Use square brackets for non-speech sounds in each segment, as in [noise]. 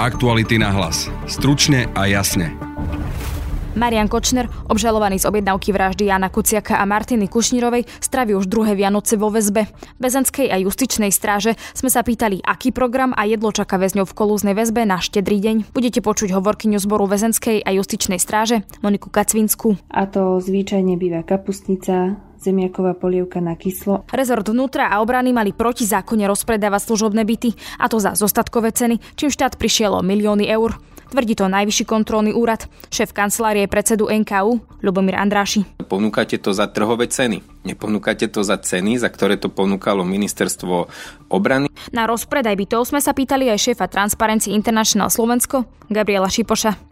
Aktuality na hlas. Stručne a jasne. Marian Kočner, obžalovaný z objednávky vraždy Jana Kuciaka a Martiny Kušnírovej, straví už druhé Vianoce vo väzbe. Bezenskej a justičnej stráže sme sa pýtali, aký program a jedlo čaká väzňov v kolúznej väzbe na štedrý deň. Budete počuť hovorkyňu zboru Väzenskej a justičnej stráže Moniku Kacvinsku. A to zvyčajne býva kapustnica, zemiaková polievka na kyslo. Rezort vnútra a obrany mali protizákonne rozpredávať služobné byty, a to za zostatkové ceny, čím štát prišiel o milióny eur. Tvrdí to Najvyšší kontrolný úrad, šéf kancelárie predsedu NKU, Lubomír Andráši. Ponúkate to za trhové ceny. Neponúkate to za ceny, za ktoré to ponúkalo ministerstvo obrany. Na rozpredaj bytov sme sa pýtali aj šéfa Transparency International Slovensko, Gabriela Šipoša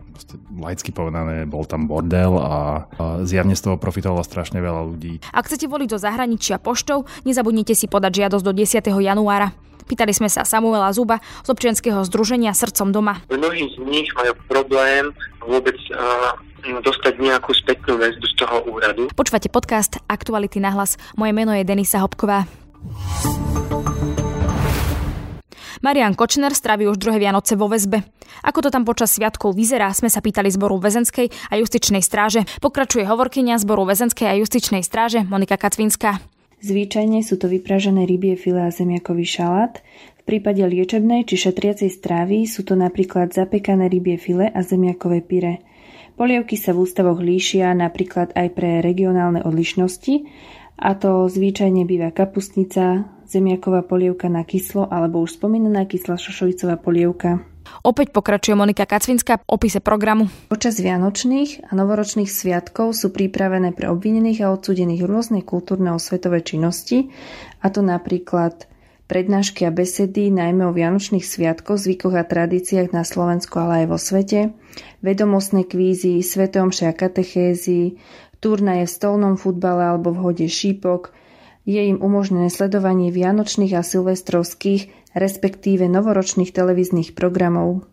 laicky povedané, bol tam bordel a, zjavne z toho profitovalo strašne veľa ľudí. Ak chcete voliť do zahraničia poštou, nezabudnite si podať žiadosť do 10. januára. Pýtali sme sa Samuela Zuba z občianského združenia Srdcom doma. Mnohí z nich majú problém vôbec uh, dostať nejakú spätnú väzbu z toho úradu. Počúvate podcast Aktuality na hlas. Moje meno je Denisa Hopková. Marian Kočner straví už druhé Vianoce vo väzbe. Ako to tam počas sviatkov vyzerá, sme sa pýtali zboru väzenskej a justičnej stráže. Pokračuje hovorkynia zboru väzenskej a justičnej stráže Monika Kacvinská. Zvyčajne sú to vypražené rybie file a zemiakový šalát. V prípade liečebnej či šetriacej strávy sú to napríklad zapekané rybie file a zemiakové pyre. Polievky sa v ústavoch líšia napríklad aj pre regionálne odlišnosti, a to zvyčajne býva kapustnica, zemiaková polievka na kyslo alebo už spomínaná kyslá šošovicová polievka. Opäť pokračuje Monika Kacvinská v opise programu. Počas vianočných a novoročných sviatkov sú pripravené pre obvinených a odsudených rôzne kultúrne osvetové činnosti, a to napríklad prednášky a besedy, najmä o vianočných sviatkoch, zvykoch a tradíciách na Slovensku, ale aj vo svete, vedomostné kvízy, a katechézy, turnaje v stolnom futbale alebo v hode šípok, je im umožnené sledovanie vianočných a silvestrovských respektíve novoročných televíznych programov.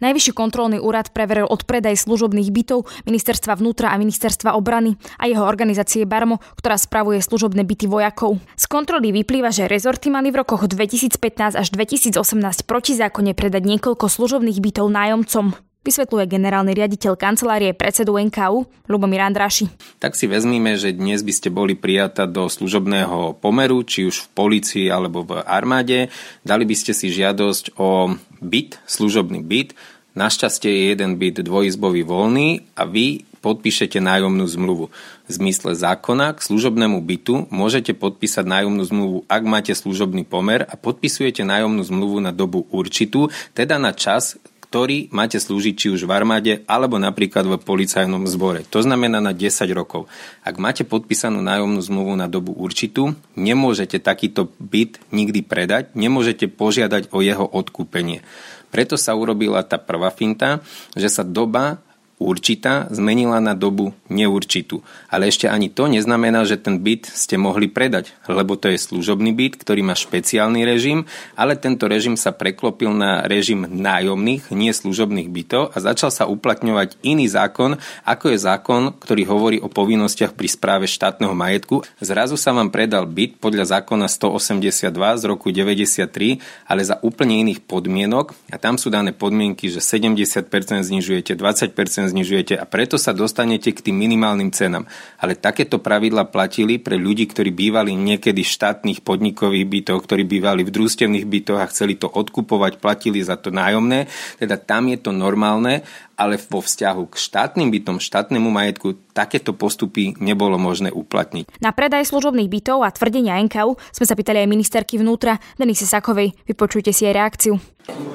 Najvyšší kontrolný úrad preveril odpredaj služobných bytov Ministerstva vnútra a Ministerstva obrany a jeho organizácie Barmo, ktorá spravuje služobné byty vojakov. Z kontroly vyplýva, že rezorty mali v rokoch 2015 až 2018 protizákonne predať niekoľko služobných bytov nájomcom vysvetľuje generálny riaditeľ kancelárie predsedu NKU Lubomír Andráši. Tak si vezmime, že dnes by ste boli prijatá do služobného pomeru, či už v policii alebo v armáde. Dali by ste si žiadosť o byt, služobný byt. Našťastie je jeden byt dvojizbový voľný a vy podpíšete nájomnú zmluvu. V zmysle zákona k služobnému bytu môžete podpísať nájomnú zmluvu, ak máte služobný pomer a podpisujete nájomnú zmluvu na dobu určitú, teda na čas, ktorý máte slúžiť či už v armáde alebo napríklad v policajnom zbore. To znamená na 10 rokov. Ak máte podpísanú nájomnú zmluvu na dobu určitú, nemôžete takýto byt nikdy predať, nemôžete požiadať o jeho odkúpenie. Preto sa urobila tá prvá finta, že sa doba určitá zmenila na dobu neurčitú. Ale ešte ani to neznamená, že ten byt ste mohli predať, lebo to je služobný byt, ktorý má špeciálny režim, ale tento režim sa preklopil na režim nájomných, nie služobných bytov a začal sa uplatňovať iný zákon, ako je zákon, ktorý hovorí o povinnostiach pri správe štátneho majetku. Zrazu sa vám predal byt podľa zákona 182 z roku 93, ale za úplne iných podmienok a tam sú dané podmienky, že 70% znižujete, 20% znižujete a preto sa dostanete k tým minimálnym cenám. Ale takéto pravidla platili pre ľudí, ktorí bývali niekedy v štátnych podnikových bytoch, ktorí bývali v družstevných bytoch a chceli to odkupovať, platili za to nájomné. Teda tam je to normálne ale vo vzťahu k štátnym bytom, štátnemu majetku takéto postupy nebolo možné uplatniť. Na predaj služobných bytov a tvrdenia NKU sme sa pýtali aj ministerky vnútra Denise Sakovej. Vypočujte si jej reakciu.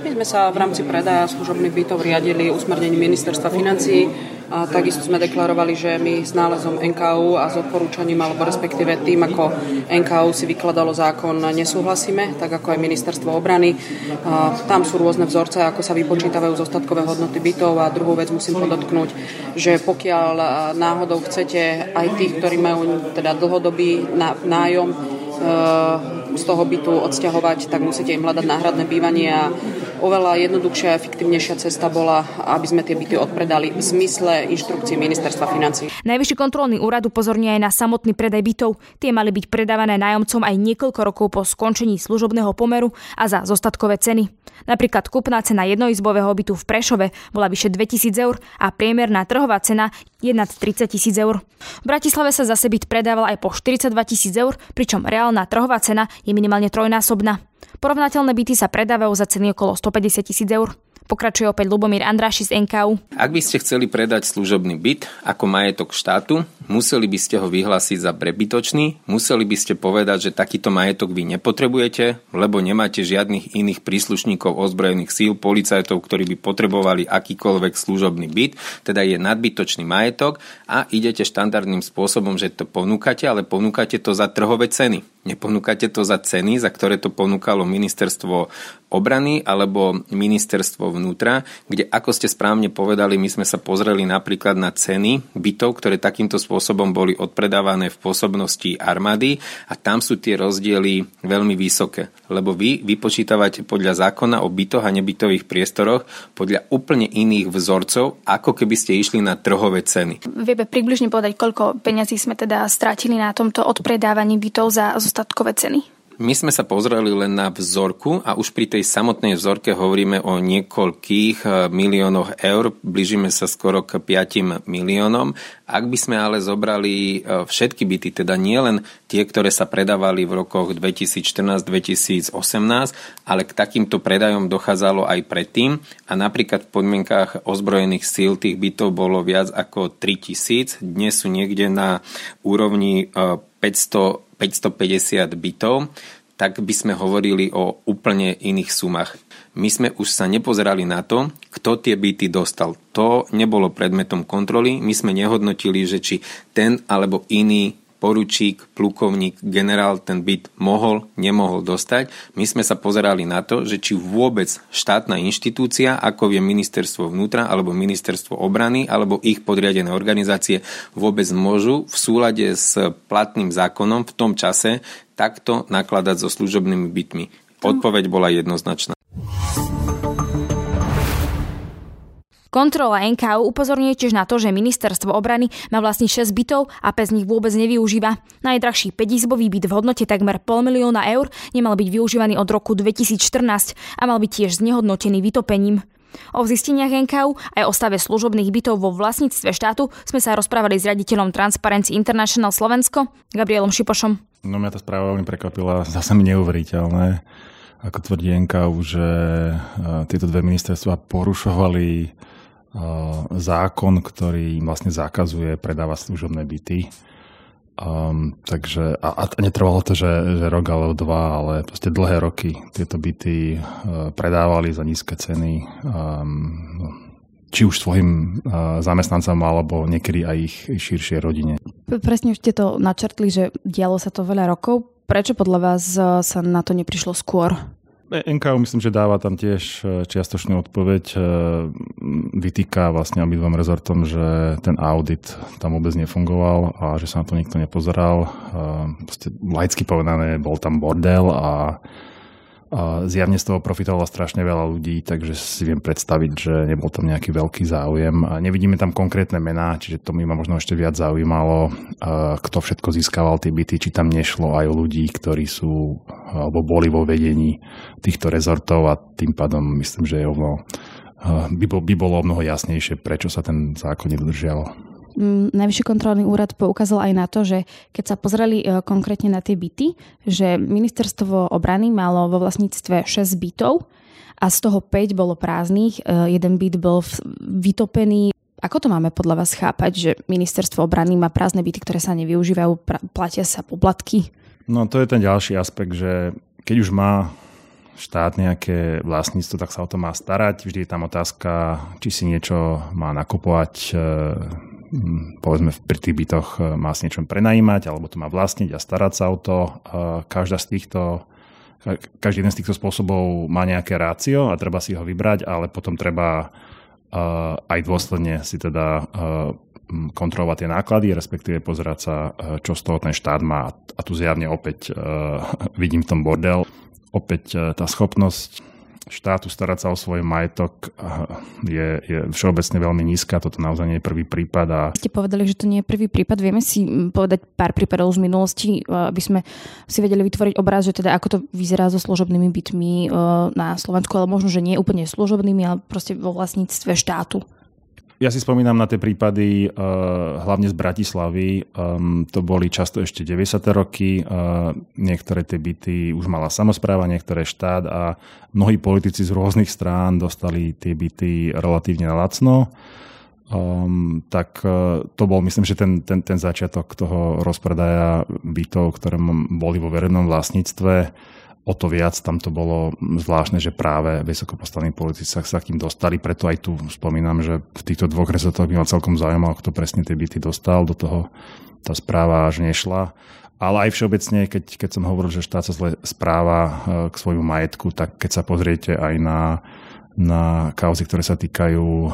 My sme sa v rámci predaja služobných bytov riadili usmernením ministerstva financií a takisto sme deklarovali, že my s nálezom NKU a s odporúčaním, alebo respektíve tým, ako NKU si vykladalo zákon, nesúhlasíme, tak ako aj ministerstvo obrany. A tam sú rôzne vzorce, ako sa vypočítavajú zostatkové hodnoty bytov a druhú vec musím podotknúť, že pokiaľ náhodou chcete aj tých, ktorí majú teda dlhodobý nájom, z toho bytu odsťahovať, tak musíte im hľadať náhradné bývanie a oveľa jednoduchšia a efektívnejšia cesta bola, aby sme tie byty odpredali v zmysle inštrukcií ministerstva financí. Najvyšší kontrolný úrad upozorňuje aj na samotný predaj bytov. Tie mali byť predávané nájomcom aj niekoľko rokov po skončení služobného pomeru a za zostatkové ceny. Napríklad kúpna cena jednoizbového bytu v Prešove bola vyše 2000 eur a priemerná trhová cena je nad 30 tisíc eur. V Bratislave sa zase byt predával aj po 42 tisíc eur, pričom reálna trhová cena je minimálne trojnásobná. Porovnateľné byty sa predávajú za ceny okolo 150 tisíc eur. Pokračuje opäť Lubomír Andráši z NKU. Ak by ste chceli predať služobný byt ako majetok štátu, museli by ste ho vyhlásiť za prebytočný, museli by ste povedať, že takýto majetok vy nepotrebujete, lebo nemáte žiadnych iných príslušníkov ozbrojených síl, policajtov, ktorí by potrebovali akýkoľvek služobný byt, teda je nadbytočný majetok a idete štandardným spôsobom, že to ponúkate, ale ponúkate to za trhové ceny. Neponúkate to za ceny, za ktoré to ponúkalo ministerstvo obrany alebo ministerstvo vnútra, kde ako ste správne povedali, my sme sa pozreli napríklad na ceny bytov, ktoré takýmto spôsobom boli odpredávané v pôsobnosti armády a tam sú tie rozdiely veľmi vysoké. Lebo vy vypočítavate podľa zákona o bytoch a nebytových priestoroch podľa úplne iných vzorcov, ako keby ste išli na trhové ceny. Vieme približne povedať, koľko peňazí sme teda strátili na tomto odpredávaní bytov za ostatkové ceny? My sme sa pozreli len na vzorku a už pri tej samotnej vzorke hovoríme o niekoľkých eh, miliónoch eur, blížime sa skoro k 5 miliónom. Ak by sme ale zobrali eh, všetky byty, teda nie len tie, ktoré sa predávali v rokoch 2014-2018, ale k takýmto predajom dochádzalo aj predtým. A napríklad v podmienkách ozbrojených síl tých bytov bolo viac ako 3000, dnes sú niekde na úrovni 500 eh, 550 bytov, tak by sme hovorili o úplne iných sumách. My sme už sa nepozerali na to, kto tie byty dostal. To nebolo predmetom kontroly. My sme nehodnotili, že či ten alebo iný poručík, plukovník, generál ten byt mohol, nemohol dostať. My sme sa pozerali na to, že či vôbec štátna inštitúcia, ako je ministerstvo vnútra alebo ministerstvo obrany alebo ich podriadené organizácie vôbec môžu v súlade s platným zákonom v tom čase takto nakladať so služobnými bytmi. Odpoveď bola jednoznačná. Kontrola NKU upozorňuje tiež na to, že ministerstvo obrany má vlastní 6 bytov a pes nich vôbec nevyužíva. Najdrahší 5-izbový byt v hodnote takmer pol milióna eur nemal byť využívaný od roku 2014 a mal byť tiež znehodnotený vytopením. O zisteniach NKU aj o stave služobných bytov vo vlastníctve štátu sme sa rozprávali s riaditeľom Transparency International Slovensko, Gabrielom Šipošom. No mňa tá správa veľmi prekvapila, zase mi neuveriteľné, ako tvrdí NKU, že tieto dve ministerstva porušovali zákon, ktorý im vlastne zakazuje predávať služobné byty. Um, takže, a, a netrvalo to, že, že rok alebo dva, ale proste dlhé roky tieto byty uh, predávali za nízke ceny. Um, či už svojim uh, zamestnancom, alebo niekedy aj ich širšie rodine. Presne už ste to načrtli, že dialo sa to veľa rokov. Prečo podľa vás sa na to neprišlo skôr? NKU myslím, že dáva tam tiež e, čiastočnú odpoveď. E, vytýka vlastne obidvom rezortom, že ten audit tam vôbec nefungoval a že sa na to nikto nepozeral. E, proste laicky povedané, bol tam bordel a a zjavne z toho profitovalo strašne veľa ľudí, takže si viem predstaviť, že nebol tam nejaký veľký záujem. Nevidíme tam konkrétne mená, čiže to mi ma možno ešte viac zaujímalo, kto všetko získaval tie byty, či tam nešlo aj o ľudí, ktorí sú alebo boli vo vedení týchto rezortov a tým pádom myslím, že je ono, by, bol, by bolo mnoho jasnejšie, prečo sa ten zákon nedodržiaval. Najvyšší kontrolný úrad poukázal aj na to, že keď sa pozreli e, konkrétne na tie byty, že ministerstvo obrany malo vo vlastníctve 6 bytov a z toho 5 bolo prázdnych, e, jeden byt bol vytopený. Ako to máme podľa vás chápať, že ministerstvo obrany má prázdne byty, ktoré sa nevyužívajú, platia sa poplatky? No to je ten ďalší aspekt, že keď už má štát nejaké vlastníctvo, tak sa o to má starať. Vždy je tam otázka, či si niečo má nakupovať e, povedzme pri tých bytoch e, má si niečo prenajímať alebo to má vlastniť a starať sa o to. E, každá z týchto, každý jeden z týchto spôsobov má nejaké rácio a treba si ho vybrať, ale potom treba e, aj dôsledne si teda kontrolovať tie náklady, respektíve pozerať sa, čo z toho ten štát má. A tu zjavne opäť [laughs] vidím v tom bordel. Opäť tá schopnosť štátu starať sa o svoj majetok je, je všeobecne veľmi nízka. Toto naozaj nie je prvý prípad. A... Ste povedali, že to nie je prvý prípad. Vieme si povedať pár prípadov z minulosti, aby sme si vedeli vytvoriť obraz, že teda ako to vyzerá so služobnými bytmi na Slovensku, ale možno, že nie úplne služobnými, ale proste vo vlastníctve štátu. Ja si spomínam na tie prípady uh, hlavne z Bratislavy. Um, to boli často ešte 90. roky. Uh, niektoré tie byty už mala samozpráva, niektoré štát a mnohí politici z rôznych strán dostali tie byty relatívne lacno. Um, tak uh, to bol, myslím, že ten, ten, ten začiatok toho rozpredaja bytov, ktoré boli vo verejnom vlastníctve o to viac tam to bolo zvláštne, že práve vysokopostavení politici sa, k tým dostali, preto aj tu spomínam, že v týchto dvoch rezortoch by ma celkom zaujímalo, kto presne tie byty dostal, do toho tá správa až nešla. Ale aj všeobecne, keď, keď som hovoril, že štát sa zle správa e, k svojmu majetku, tak keď sa pozriete aj na, na kauzy, ktoré sa týkajú e,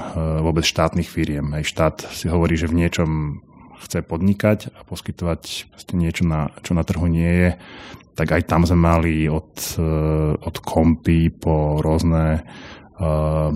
vôbec štátnych firiem. Aj štát si hovorí, že v niečom chce podnikať a poskytovať niečo, na, čo na trhu nie je, tak aj tam sme mali od, eh, od kompy po rôzne uh,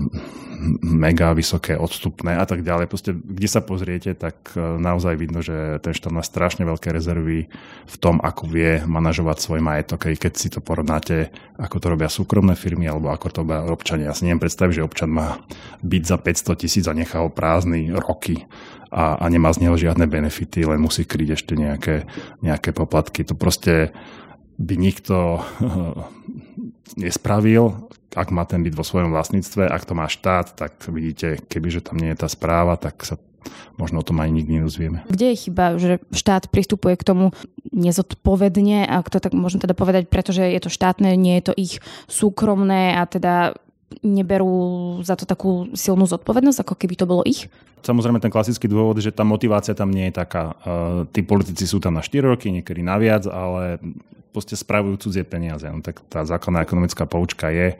mega vysoké odstupné a tak ďalej. Proste, kde sa pozriete, tak uh, naozaj vidno, že ten štát má strašne veľké rezervy v tom, ako vie manažovať svoj majetok. Aj keď si to porovnáte, ako to robia súkromné firmy alebo ako to robia občania. Ja si neviem predstaviť, že občan má byť za 500 tisíc a nechá ho prázdny roky a, a nemá z neho žiadne benefity, len musí kryť ešte nejaké, nejaké poplatky. To proste by nikto [laughs] nespravil, ak má ten byt vo svojom vlastníctve, ak to má štát, tak vidíte, kebyže tam nie je tá správa, tak sa možno o tom aj nikdy nedozvieme. Kde je chyba, že štát pristupuje k tomu nezodpovedne, ak to tak môžem teda povedať, pretože je to štátne, nie je to ich súkromné a teda neberú za to takú silnú zodpovednosť, ako keby to bolo ich? Samozrejme ten klasický dôvod, že tá motivácia tam nie je taká. Tí politici sú tam na 4 roky, niekedy naviac, ale proste spravujú cudzie peniaze. No, tak tá základná ekonomická poučka je,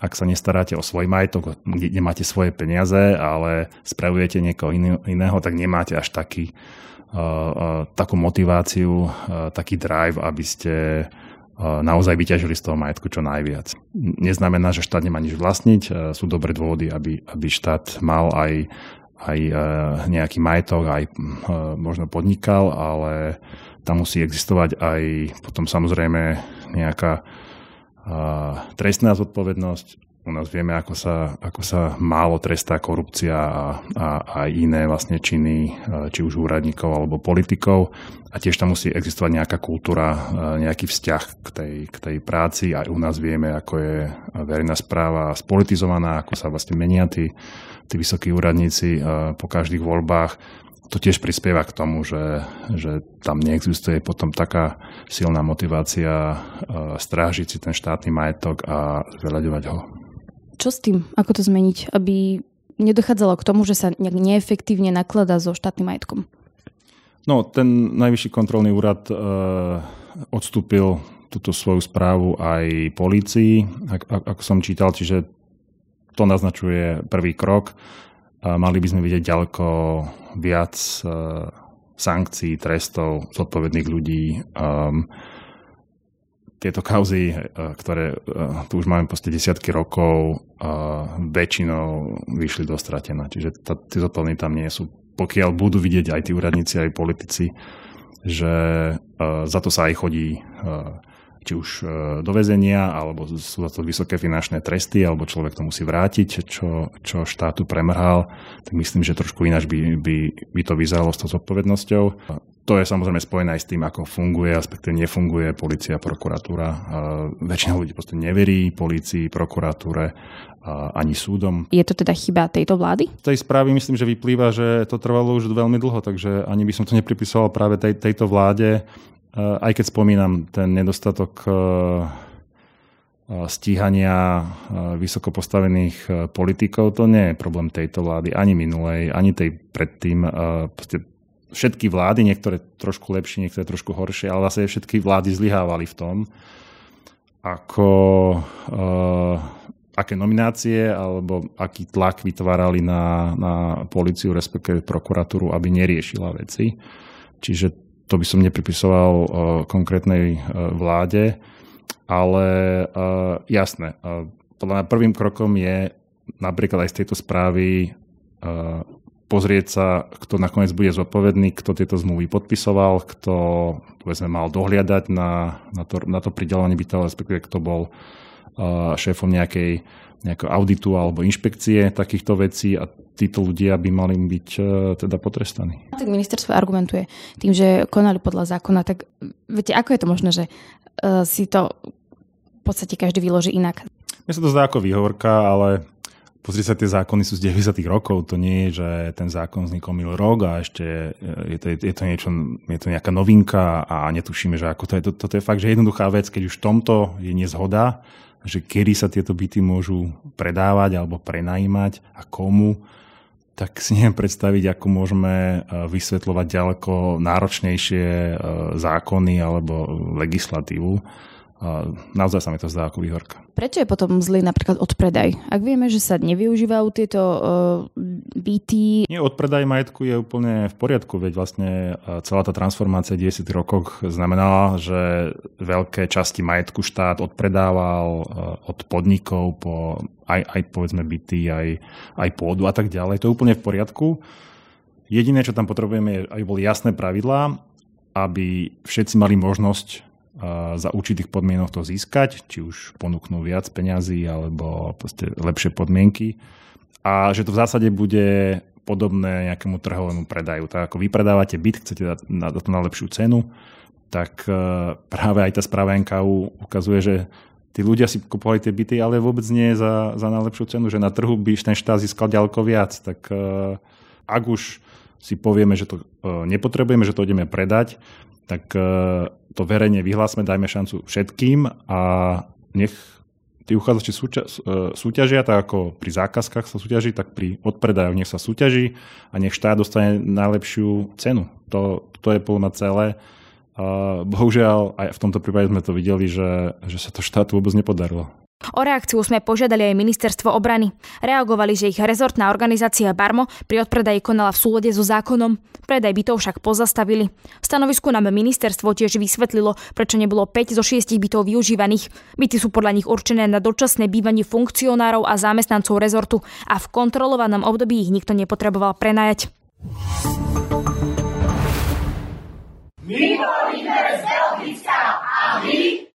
ak sa nestaráte o svoj majetok, nemáte svoje peniaze, ale spravujete niekoho iného, tak nemáte až taký, uh, uh, takú motiváciu, uh, taký drive, aby ste uh, naozaj vyťažili z toho majetku čo najviac. Neznamená, že štát nemá nič vlastniť, uh, sú dobré dôvody, aby, aby štát mal aj, aj uh, nejaký majetok, aj možno podnikal, ale tam musí existovať aj potom samozrejme nejaká trestná zodpovednosť. U nás vieme, ako sa, ako sa málo trestá korupcia a, a, a iné vlastne činy, či už úradníkov alebo politikov. A tiež tam musí existovať nejaká kultúra, nejaký vzťah k tej, k tej práci. Aj u nás vieme, ako je verejná správa spolitizovaná, ako sa vlastne menia tí, tí vysokí úradníci po každých voľbách to tiež prispieva k tomu, že, že tam neexistuje potom taká silná motivácia e, strážiť si ten štátny majetok a zveľaďovať ho. Čo s tým? Ako to zmeniť, aby nedochádzalo k tomu, že sa nejak neefektívne nakladá so štátnym majetkom? No, ten najvyšší kontrolný úrad e, odstúpil túto svoju správu aj polícii, ak, ako som čítal, čiže to naznačuje prvý krok mali by sme vidieť ďaleko viac e, sankcií, trestov, zodpovedných ľudí. Um, tieto kauzy, e, ktoré e, tu už máme poste desiatky rokov, väčšinou vyšli do stratená. Čiže tí zodpovední tam nie sú. Pokiaľ budú vidieť aj tí úradníci, aj politici, že za to sa aj chodí či už e, do väzenia, alebo sú za to vysoké finančné tresty, alebo človek to musí vrátiť, čo, čo štátu premrhal, tak myslím, že trošku ináč by, by, by to vyzeralo s tou zodpovednosťou. To je samozrejme spojené aj s tým, ako funguje, respektíve nefunguje policia, prokuratúra. Väčšina ľudí proste neverí policii, prokuratúre ani súdom. Je to teda chyba tejto vlády? Z tej správy myslím, že vyplýva, že to trvalo už veľmi dlho, takže ani by som to nepripisoval práve tej, tejto vláde. Eh, aj keď spomínam ten nedostatok eh, eh, stíhania vysoko postavených politikov, to nie je problém tejto vlády, ani minulej, ani tej predtým. Všetky vlády, niektoré trošku lepšie, niektoré trošku horšie, ale vlastne všetky vlády zlyhávali v tom, ako, aké nominácie alebo aký tlak vytvárali na, na policiu, respektíve prokuratúru, aby neriešila veci. Čiže to by som nepripisoval uh, konkrétnej uh, vláde, ale uh, jasné, podľa mňa prvým krokom je napríklad aj z tejto správy pozrieť sa, kto nakoniec bude zodpovedný, kto tieto zmluvy podpisoval, kto povedzme, mal dohliadať na, na, to, na to pridelenie bytov, respektíve kto bol uh, šéfom nejakej, nejakého auditu alebo inšpekcie takýchto vecí a títo ľudia by mali byť uh, teda potrestaní. Tak ministerstvo argumentuje tým, že konali podľa zákona, tak viete, ako je to možné, že uh, si to v podstate každý vyloží inak? Mne sa to zdá ako výhovorka, ale Pozri sa, tie zákony sú z 90. rokov, to nie je, že ten zákon vznikol minulý rok a ešte je to, je to, niečo, je to nejaká novinka a netušíme, že ako to je. Toto je fakt, že jednoduchá vec, keď už v tomto je nezhoda, že kedy sa tieto byty môžu predávať alebo prenajímať a komu, tak si neviem predstaviť, ako môžeme e, vysvetľovať ďaleko náročnejšie e, zákony alebo legislatívu naozaj sa mi to zdá ako výhorka. Prečo je potom zlý napríklad odpredaj? Ak vieme, že sa nevyužívajú tieto uh, byty... Nie, odpredaj majetku je úplne v poriadku, veď vlastne celá tá transformácia v 10 rokoch znamenala, že veľké časti majetku štát odpredával uh, od podnikov po aj, aj povedzme byty, aj, aj pôdu a tak ďalej. To je úplne v poriadku. Jediné, čo tam potrebujeme, je, aby boli jasné pravidlá, aby všetci mali možnosť za určitých podmienok to získať, či už ponúknú viac peňazí alebo lepšie podmienky a že to v zásade bude podobné nejakému trhovému predaju. Tak ako vy predávate byt, chcete dať na, to na lepšiu cenu, tak e, práve aj tá správa NKU ukazuje, že tí ľudia si kupovali tie byty, ale vôbec nie za, za najlepšiu cenu, že na trhu by ten štát získal ďaleko viac. Tak e, ak už si povieme, že to e, nepotrebujeme, že to ideme predať, tak to verejne vyhlásme, dajme šancu všetkým a nech tí uchádzači súťa, e, súťažia, tak ako pri zákazkách sa súťaží, tak pri odpredajoch nech sa súťaží a nech štát dostane najlepšiu cenu. To, to je plná celé. Bohužiaľ, aj v tomto prípade sme to videli, že, že sa to štátu vôbec nepodarilo. O reakciu sme požiadali aj ministerstvo obrany. Reagovali, že ich rezortná organizácia Barmo pri odpredaji konala v súlode so zákonom. Predaj bytov však pozastavili. V stanovisku nám ministerstvo tiež vysvetlilo, prečo nebolo 5 zo 6 bytov využívaných. Byty sú podľa nich určené na dočasné bývanie funkcionárov a zamestnancov rezortu a v kontrolovanom období ich nikto nepotreboval prenajať. My a vy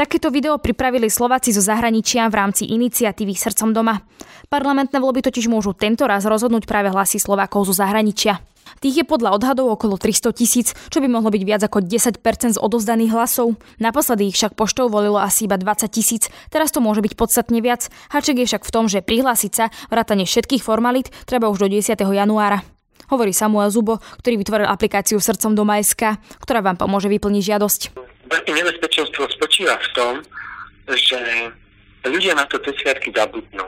Takéto video pripravili Slováci zo zahraničia v rámci iniciatívy Srdcom doma. Parlamentné voľby totiž môžu tento raz rozhodnúť práve hlasy Slovákov zo zahraničia. Tých je podľa odhadov okolo 300 tisíc, čo by mohlo byť viac ako 10% z odozdaných hlasov. Naposledy ich však poštou volilo asi iba 20 tisíc, teraz to môže byť podstatne viac. Haček je však v tom, že prihlásiť sa, vrátane všetkých formalít, treba už do 10. januára. Hovorí Samuel Zubo, ktorý vytvoril aplikáciu Srdcom doma.sk, ktorá vám pomôže vyplniť žiadosť veľké nebezpečenstvo spočíva v tom, že ľudia na to tie sviatky zabudnú.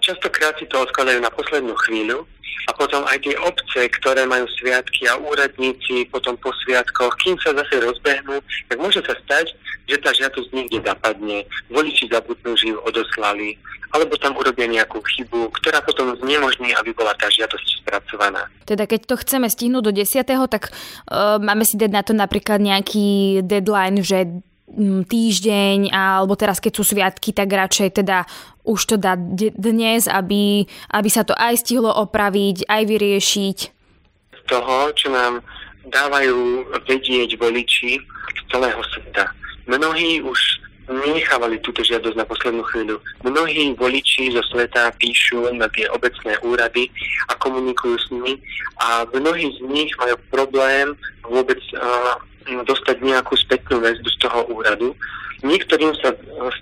Častokrát si to odkladajú na poslednú chvíľu a potom aj tie obce, ktoré majú sviatky a úradníci potom po sviatkoch, kým sa zase rozbehnú, tak môže sa stať, že tá žiadosť niekde zapadne, voliči zabudnú, že ju odoslali, alebo tam urobia nejakú chybu, ktorá potom znemožní, aby bola tá žiadosť spracovaná. Teda keď to chceme stihnúť do 10., tak uh, máme si dať na to napríklad nejaký deadline, že týždeň, alebo teraz keď sú sviatky, tak radšej teda už to dá dnes, aby, aby sa to aj stihlo opraviť, aj vyriešiť. Z toho, čo nám dávajú vedieť voliči z celého sveta. Mnohí už nenechávali túto žiadosť na poslednú chvíľu. Mnohí voliči zo sveta píšu na tie obecné úrady a komunikujú s nimi a mnohí z nich majú problém vôbec uh, dostať nejakú spätnú väzbu z toho úradu. Niektorým sa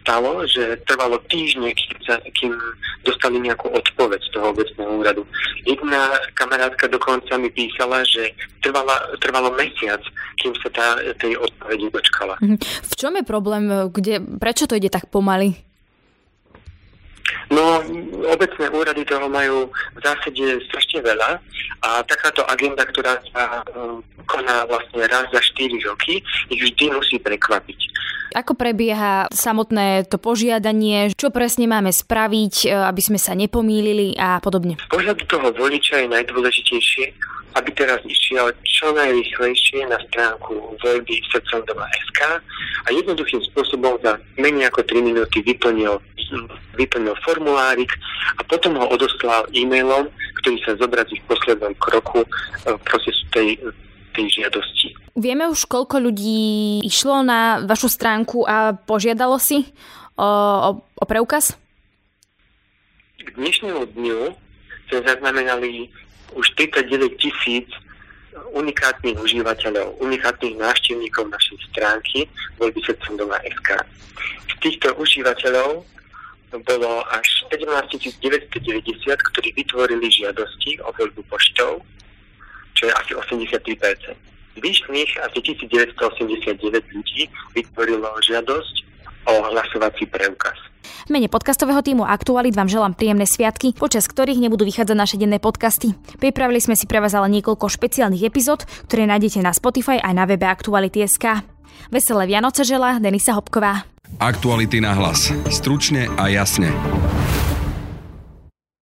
stalo, že trvalo týždne, kým, sa, kým dostali nejakú odpoveď z toho obecného úradu. Jedna kamarátka dokonca mi písala, že trvala, trvalo mesiac, kým sa tá, tej odpovedi dočkala. Mhm. V čom je problém? Kde, prečo to ide tak pomaly? No, obecné úrady toho majú v zásade strašne veľa a takáto agenda, ktorá sa um, koná vlastne raz za 4 roky, ich vždy musí prekvapiť. Ako prebieha samotné to požiadanie, čo presne máme spraviť, e, aby sme sa nepomýlili a podobne? Z pohľadu toho voliča je najdôležitejšie aby teraz išiel čo najrychlejšie na stránku voľby SK a jednoduchým spôsobom za menej ako 3 minúty vyplnil, vyplnil formulárik a potom ho odoslal e-mailom, ktorý sa zobrazí v poslednom kroku e, procesu tej, tej žiadosti. Vieme už, koľko ľudí išlo na vašu stránku a požiadalo si o, o, o preukaz? K dnešnému dňu sme zaznamenali už 39 tisíc unikátnych užívateľov, unikátnych návštevníkov našej stránky voľby SK. Z týchto užívateľov bolo až 17 990, ktorí vytvorili žiadosti o voľbu poštou, čo je asi 83%. Zvyšných asi 1989 ľudí vytvorilo žiadosť o hlasovací preukaz. V mene podcastového týmu Aktualit vám želám príjemné sviatky, počas ktorých nebudú vychádzať naše denné podcasty. Pripravili sme si pre vás ale niekoľko špeciálnych epizód, ktoré nájdete na Spotify aj na webe Aktuality.sk. Veselé Vianoce želá Denisa Hopková. Aktuality na hlas. Stručne a jasne.